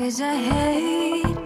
Cause I hate